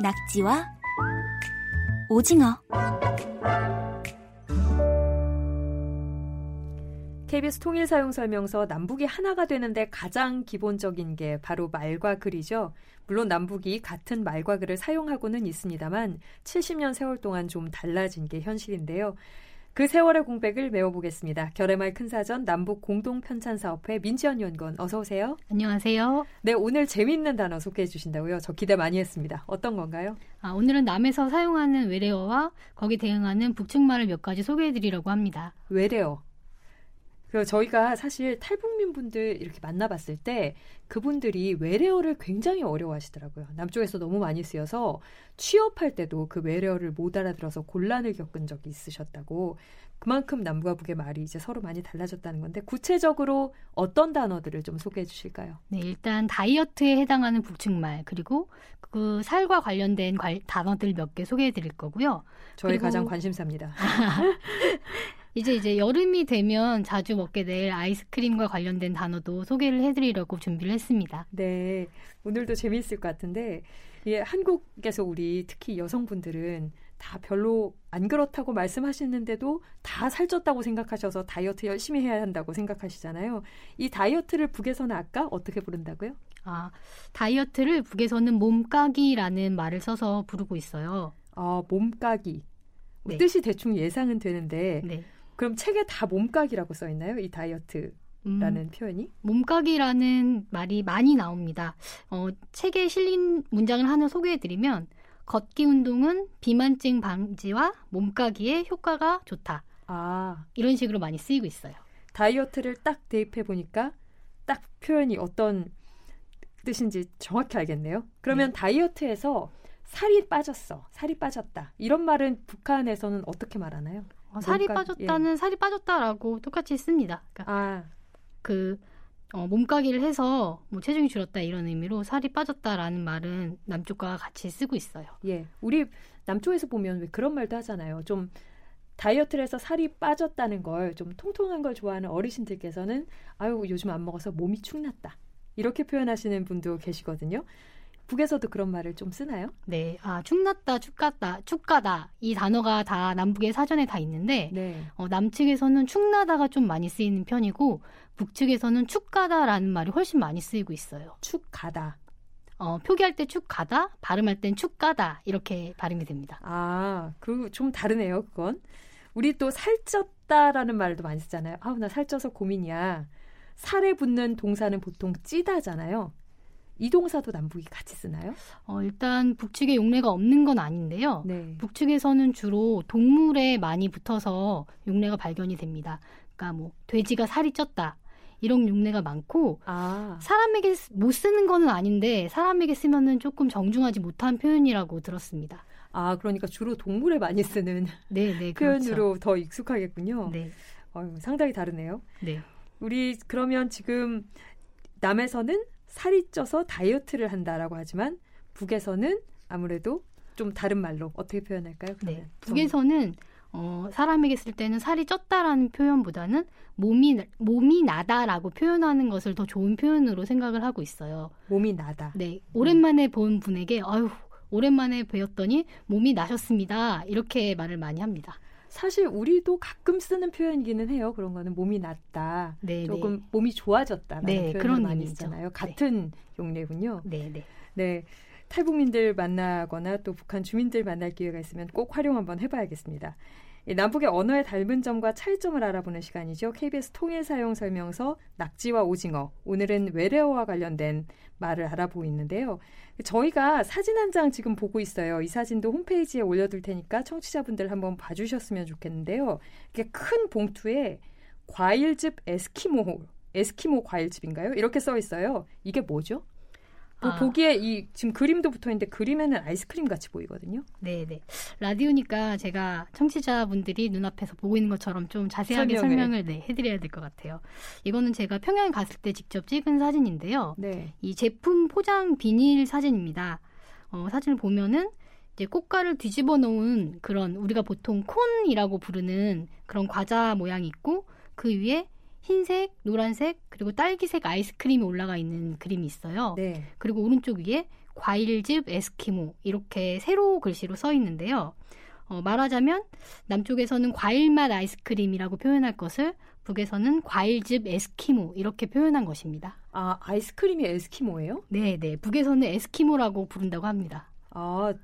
낙지와 오징어 KBS 통일 사용 설명서 남북이 하나가 되는데 가장 기본적인 게 바로 말과 글이죠. 물론 남북이 같은 말과 글을 사용하고는 있습니다만 70년 세월 동안 좀 달라진 게 현실인데요. 그 세월의 공백을 메워보겠습니다. 결의말 큰사전 남북 공동 편찬 사업회 민지연 연구원 어서 오세요. 안녕하세요. 네, 오늘 재미있는 단어 소개해 주신다고요. 저 기대 많이 했습니다. 어떤 건가요? 아, 오늘은 남에서 사용하는 외래어와 거기 대응하는 북측말을 몇 가지 소개해 드리려고 합니다. 외래어. 그 저희가 사실 탈북민 분들 이렇게 만나봤을 때 그분들이 외래어를 굉장히 어려워하시더라고요. 남쪽에서 너무 많이 쓰여서 취업할 때도 그 외래어를 못 알아들어서 곤란을 겪은 적이 있으셨다고. 그만큼 남과 북의 말이 이제 서로 많이 달라졌다는 건데 구체적으로 어떤 단어들을 좀 소개해 주실까요? 네, 일단 다이어트에 해당하는 북측말 그리고 그 살과 관련된 관, 단어들 몇 개 소개해 드릴 거고요. 저희 가장 관심사입니다. 이제 이제 여름이 되면 자주 먹게 될 아이스크림과 관련된 단어도 소개를 해드리려고 준비를 했습니다. 네, 오늘도 재미있을 것 같은데 예, 한국에서 우리 특히 여성분들은 다 별로 안 그렇다고 말씀하시는데도 다 살쪘다고 생각하셔서 다이어트 열심히 해야 한다고 생각하시잖아요. 이 다이어트를 북에서는 아까 어떻게 부른다고요? 아, 다이어트를 북에서는 몸까기라는 말을 써서 부르고 있어요. 아, 몸까기. 네. 뜻이 대충 예상은 되는데 네. 그럼 책에 다 몸각이라고 써 있나요? 이 다이어트. 라는 음, 표현이? 몸각이라는 말이 많이 나옵니다. 어, 책에 실린 문장을 하나 소개해드리면 걷기 운동은 비만증 방지와 몸가기에 효과가 좋다. 아 이런 식으로 많이 쓰이고 있어요. 다이어트를 딱 대입해 보니까 딱 표현이 어떤 뜻인지 정확히 알겠네요. 그러면 네. 다이어트에서 살이 빠졌어, 살이 빠졌다 이런 말은 북한에서는 어떻게 말하나요? 어, 살이 몸가, 빠졌다는 예. 살이 빠졌다라고 똑같이 씁니다. 그러니까 아. 그 어, 몸가기를 해서 뭐 체중이 줄었다 이런 의미로 살이 빠졌다라는 말은 남쪽과 같이 쓰고 있어요. 예, 우리 남쪽에서 보면 왜 그런 말도 하잖아요. 좀 다이어트를 해서 살이 빠졌다는 걸 좀 통통한 걸 좋아하는 어르신들께서는 아유 요즘 안 먹어서 몸이 축났다 이렇게 표현하시는 분도 계시거든요. 북에서도 그런 말을 좀 쓰나요? 네, 아 축났다, 축갔다, 축가다 이 단어가 다 남북의 사전에 다 있는데 네. 어, 남측에서는 축나다가 좀 많이 쓰이는 편이고 북측에서는 축가다라는 말이 훨씬 많이 쓰이고 있어요. 축가다. 어, 표기할 때 축가다, 발음할 땐 축가다 이렇게 발음이 됩니다. 아, 그좀 다르네요, 그건. 우리 또 살쪘다라는 말도 많이 쓰잖아요. 아우 나 살쪄서 고민이야. 살에 붙는 동사는 보통 찌다잖아요. 이 동사도 남북이 같이 쓰나요? 어, 일단 북측에 용례가 없는 건 아닌데요. 네. 북측에서는 주로 동물에 많이 붙어서 용례가 발견이 됩니다. 그러니까 뭐 돼지가 살이 쪘다. 이런 용례가 많고 아. 사람에게 못 쓰는 거는 아닌데 사람에게 쓰면은 조금 정중하지 못한 표현이라고 들었습니다. 아 그러니까 주로 동물에 많이 쓰는 네, 네, 표현으로 그렇죠. 더 익숙하겠군요. 네. 어, 상당히 다르네요. 네. 우리 그러면 지금 남에서는 살이 쪄서 다이어트를 한다라고 하지만 북에서는 아무래도 좀 다른 말로 어떻게 표현할까요? 네. 북에서는 어, 사람에게 쓸 때는 살이 쪘다라는 표현보다는 몸이 몸이 나다라고 표현하는 것을 더 좋은 표현으로 생각을 하고 있어요. 몸이 나다. 네. 오랜만에 음. 본 분에게 아유 오랜만에 뵈었더니 몸이 나셨습니다. 이렇게 말을 많이 합니다. 사실 우리도 가끔 쓰는 표현이기는 해요. 그런 거는 몸이 낫다. 네, 조금 네. 몸이 좋아졌다라는 네, 표현을 많이. 쓰잖아요. 같은 네. 용례군요. 네, 네. 네. 탈북민들 만나거나 또 북한 주민들 만날 기회가 있으면 꼭 활용 한번 해봐야겠습니다. 남북의 언어의 닮은 점과 차이점을 알아보는 시간이죠. KBS 통일 사용 설명서 낙지와 오징어. 오늘은 외래어와 관련된 말을 알아보고 있는데요. 저희가 사진 한 장 지금 보고 있어요. 이 사진도 홈페이지에 올려둘 테니까 청취자분들 한번 봐주셨으면 좋겠는데요. 이게 큰 봉투에 과일즙 에스키모 에스키모 과일즙인가요? 이렇게 써 있어요. 이게 뭐죠? 뭐 아. 보기에 이 지금 그림도 붙어 있는데 그림에는 아이스크림 같이 보이거든요. 네, 네. 라디오니까 제가 청취자분들이 눈앞에서 보고 있는 것처럼 좀 자세하게 설명을, 설명을 네, 해드려야 될 것 같아요. 이거는 제가 평양에 갔을 때 직접 찍은 사진인데요. 네. 이 제품 포장 비닐 사진입니다. 어, 사진을 보면은 이제 꽃가를 뒤집어 놓은 그런 우리가 보통 콘이라고 부르는 그런 과자 모양이 있고 그 위에 흰색, 노란색, 그리고 딸기색 아이스크림이 올라가 있는 그림이 있어요. 네. 그리고 오른쪽 위에 과일즙 에스키모 이렇게 세로 글씨로 써 있는데요. 어, 말하자면 남쪽에서는 과일맛 아이스크림이라고 표현할 것을 북에서는 과일즙 에스키모 이렇게 표현한 것입니다. 아, 아이스크림이 에스키모예요? 네, 네. 북에서는 에스키모라고 부른다고 합니다. 아,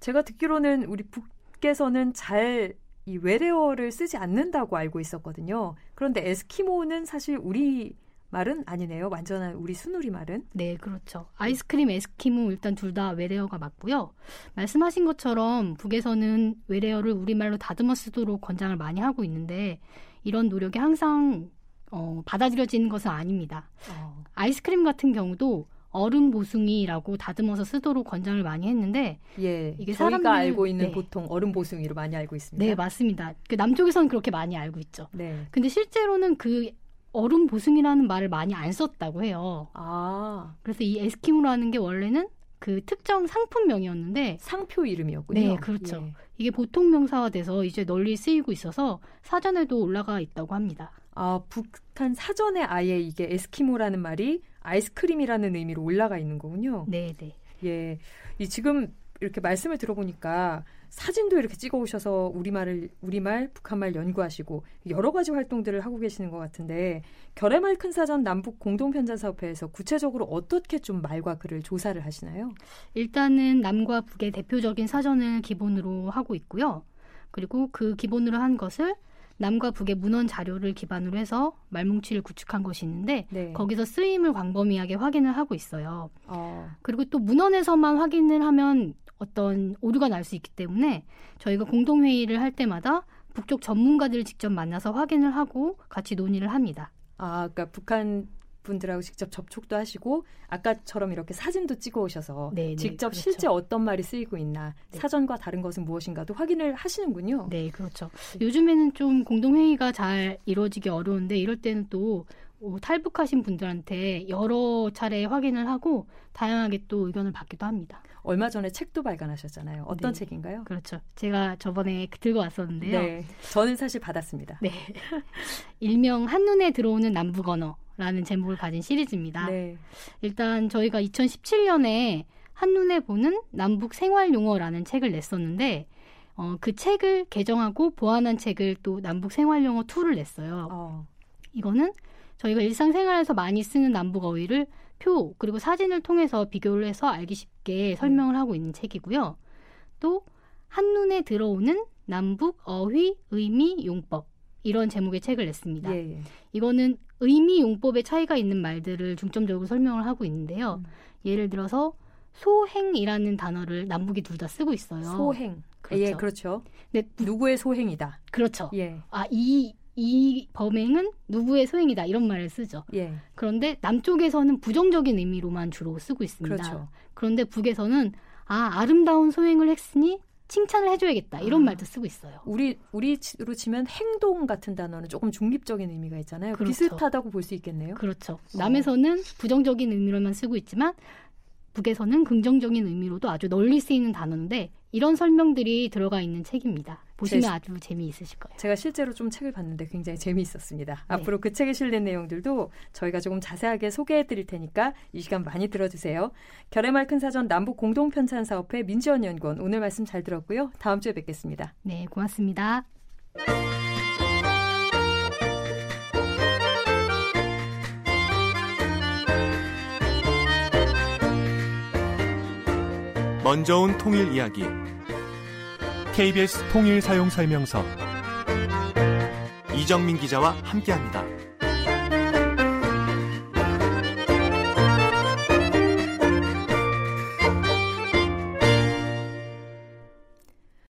제가 듣기로는 우리 북에서는 잘 이 외래어를 쓰지 않는다고 알고 있었거든요. 그런데 에스키모는 사실 우리 말은 아니네요. 완전한 우리 순우리 말은. 네, 그렇죠. 아이스크림, 에스키모 일단 둘 다 외래어가 맞고요. 말씀하신 것처럼 북에서는 외래어를 우리말로 다듬어 쓰도록 권장을 많이 하고 있는데 이런 노력이 항상 어, 받아들여지는 것은 아닙니다. 어. 아이스크림 같은 경우도 얼음 보숭이라고 다듬어서 쓰도록 권장을 많이 했는데 예, 이게 저희가 알고 있는 네. 보통 얼음 보숭이로 많이 알고 있습니다. 네, 맞습니다. 그 남쪽에서는 그렇게 많이 알고 있죠. 네. 근데 실제로는 그 얼음 보숭이라는 말을 많이 안 썼다고 해요. 아. 그래서 이 에스키모라는 게 원래는 그 특정 상품명이었는데 상표 이름이었군요. 네, 그렇죠. 예. 이게 보통 명사화돼서 이제 널리 쓰이고 있어서 사전에도 올라가 있다고 합니다. 아, 북한 사전에 아예 이게 에스키모라는 말이 아이스크림이라는 의미로 올라가 있는 거군요. 네, 네. 예. 이 지금 이렇게 말씀을 들어보니까 사진도 이렇게 찍어 오셔서 우리말을 우리말, 북한말 연구하시고 여러 가지 활동들을 하고 계시는 것 같은데 결의말 큰 사전 남북 공동 편찬 사업회에서 구체적으로 어떻게 좀 말과 글을 조사를 하시나요? 일단은 남과 북의 대표적인 사전을 기본으로 하고 있고요. 그리고 그 기본으로 한 것을 남과 북의 문헌 자료를 기반으로 해서 말뭉치를 구축한 것이 있는데 네. 거기서 쓰임을 광범위하게 확인을 하고 있어요. 어. 그리고 또 문헌에서만 확인을 하면 어떤 오류가 날 수 있기 때문에 저희가 공동회의를 할 때마다 북쪽 전문가들을 직접 만나서 확인을 하고 같이 논의를 합니다. 아, 그러니까 북한 분들하고 직접 접촉도 하시고 아까처럼 이렇게 사진도 찍어 오셔서 네, 네 직접 그렇죠. 실제 어떤 말이 쓰이고 있나 네. 사전과 다른 것은 무엇인가도 확인을 하시는군요. 네, 그렇죠. 네. 요즘에는 좀 공동회의가 잘 이루어지기 어려운데 이럴 때는 또 어, 탈북하신 분들한테 여러 차례 확인을 하고 다양하게 또 의견을 받기도 합니다. 얼마 전에 책도 발간하셨잖아요. 어떤 네. 책인가요? 그렇죠. 제가 저번에 들고 왔었는데요. 네. 저는 사실 받았습니다. 네. 일명 한눈에 들어오는 남북 언어라는 제목을 가진 시리즈입니다. 네. 일단 저희가 2017년에 한눈에 보는 남북 생활 용어라는 책을 냈었는데 어, 그 책을 개정하고 보완한 책을 또 남북 생활 용어 2를 냈어요. 어. 이거는 저희가 일상생활에서 많이 쓰는 남북 어휘를 표 그리고 사진을 통해서 비교를 해서 알기 쉽게 설명을 하고 있는 책이고요. 또 한눈에 들어오는 남북 어휘 의미 용법 이런 제목의 책을 냈습니다. 예, 예. 이거는 의미 용법의 차이가 있는 말들을 중점적으로 설명을 하고 있는데요. 음. 예를 들어서 소행이라는 단어를 남북이 둘 다 쓰고 있어요. 소행. 그렇죠. 예, 그렇죠. 네, 누구의 소행이다. 그렇죠. 예. 아, 이, 이 범행은 누구의 소행이다. 이런 말을 쓰죠. 예. 그런데 남쪽에서는 부정적인 의미로만 주로 쓰고 있습니다. 그렇죠. 그런데 북에서는 아, 아름다운 소행을 했으니 칭찬을 해줘야겠다 이런 아, 말도 쓰고 있어요. 우리 우리로 치면 행동 같은 단어는 조금 중립적인 의미가 있잖아요. 그렇죠. 비슷하다고 볼 수 있겠네요. 그렇죠. 남에서는 부정적인 의미로만 쓰고 있지만 북에서는 긍정적인 의미로도 아주 널리 쓰이는 단어인데 이런 설명들이 들어가 있는 책입니다. 보시면 제, 아주 재미있으실 거예요. 제가 실제로 좀 책을 봤는데 굉장히 재미있었습니다. 네. 앞으로 그 책에 실린 내용들도 저희가 조금 자세하게 소개해 드릴 테니까 이 시간 많이 들어주세요. 결의말 큰 사전 남북 공동 편찬 사업회 민지원 연구원 오늘 말씀 잘 들었고요. 다음 주에 뵙겠습니다. 네, 고맙습니다. 먼저 온 통일 이야기 KBS 통일 사용 설명서 이정민 기자와 함께합니다.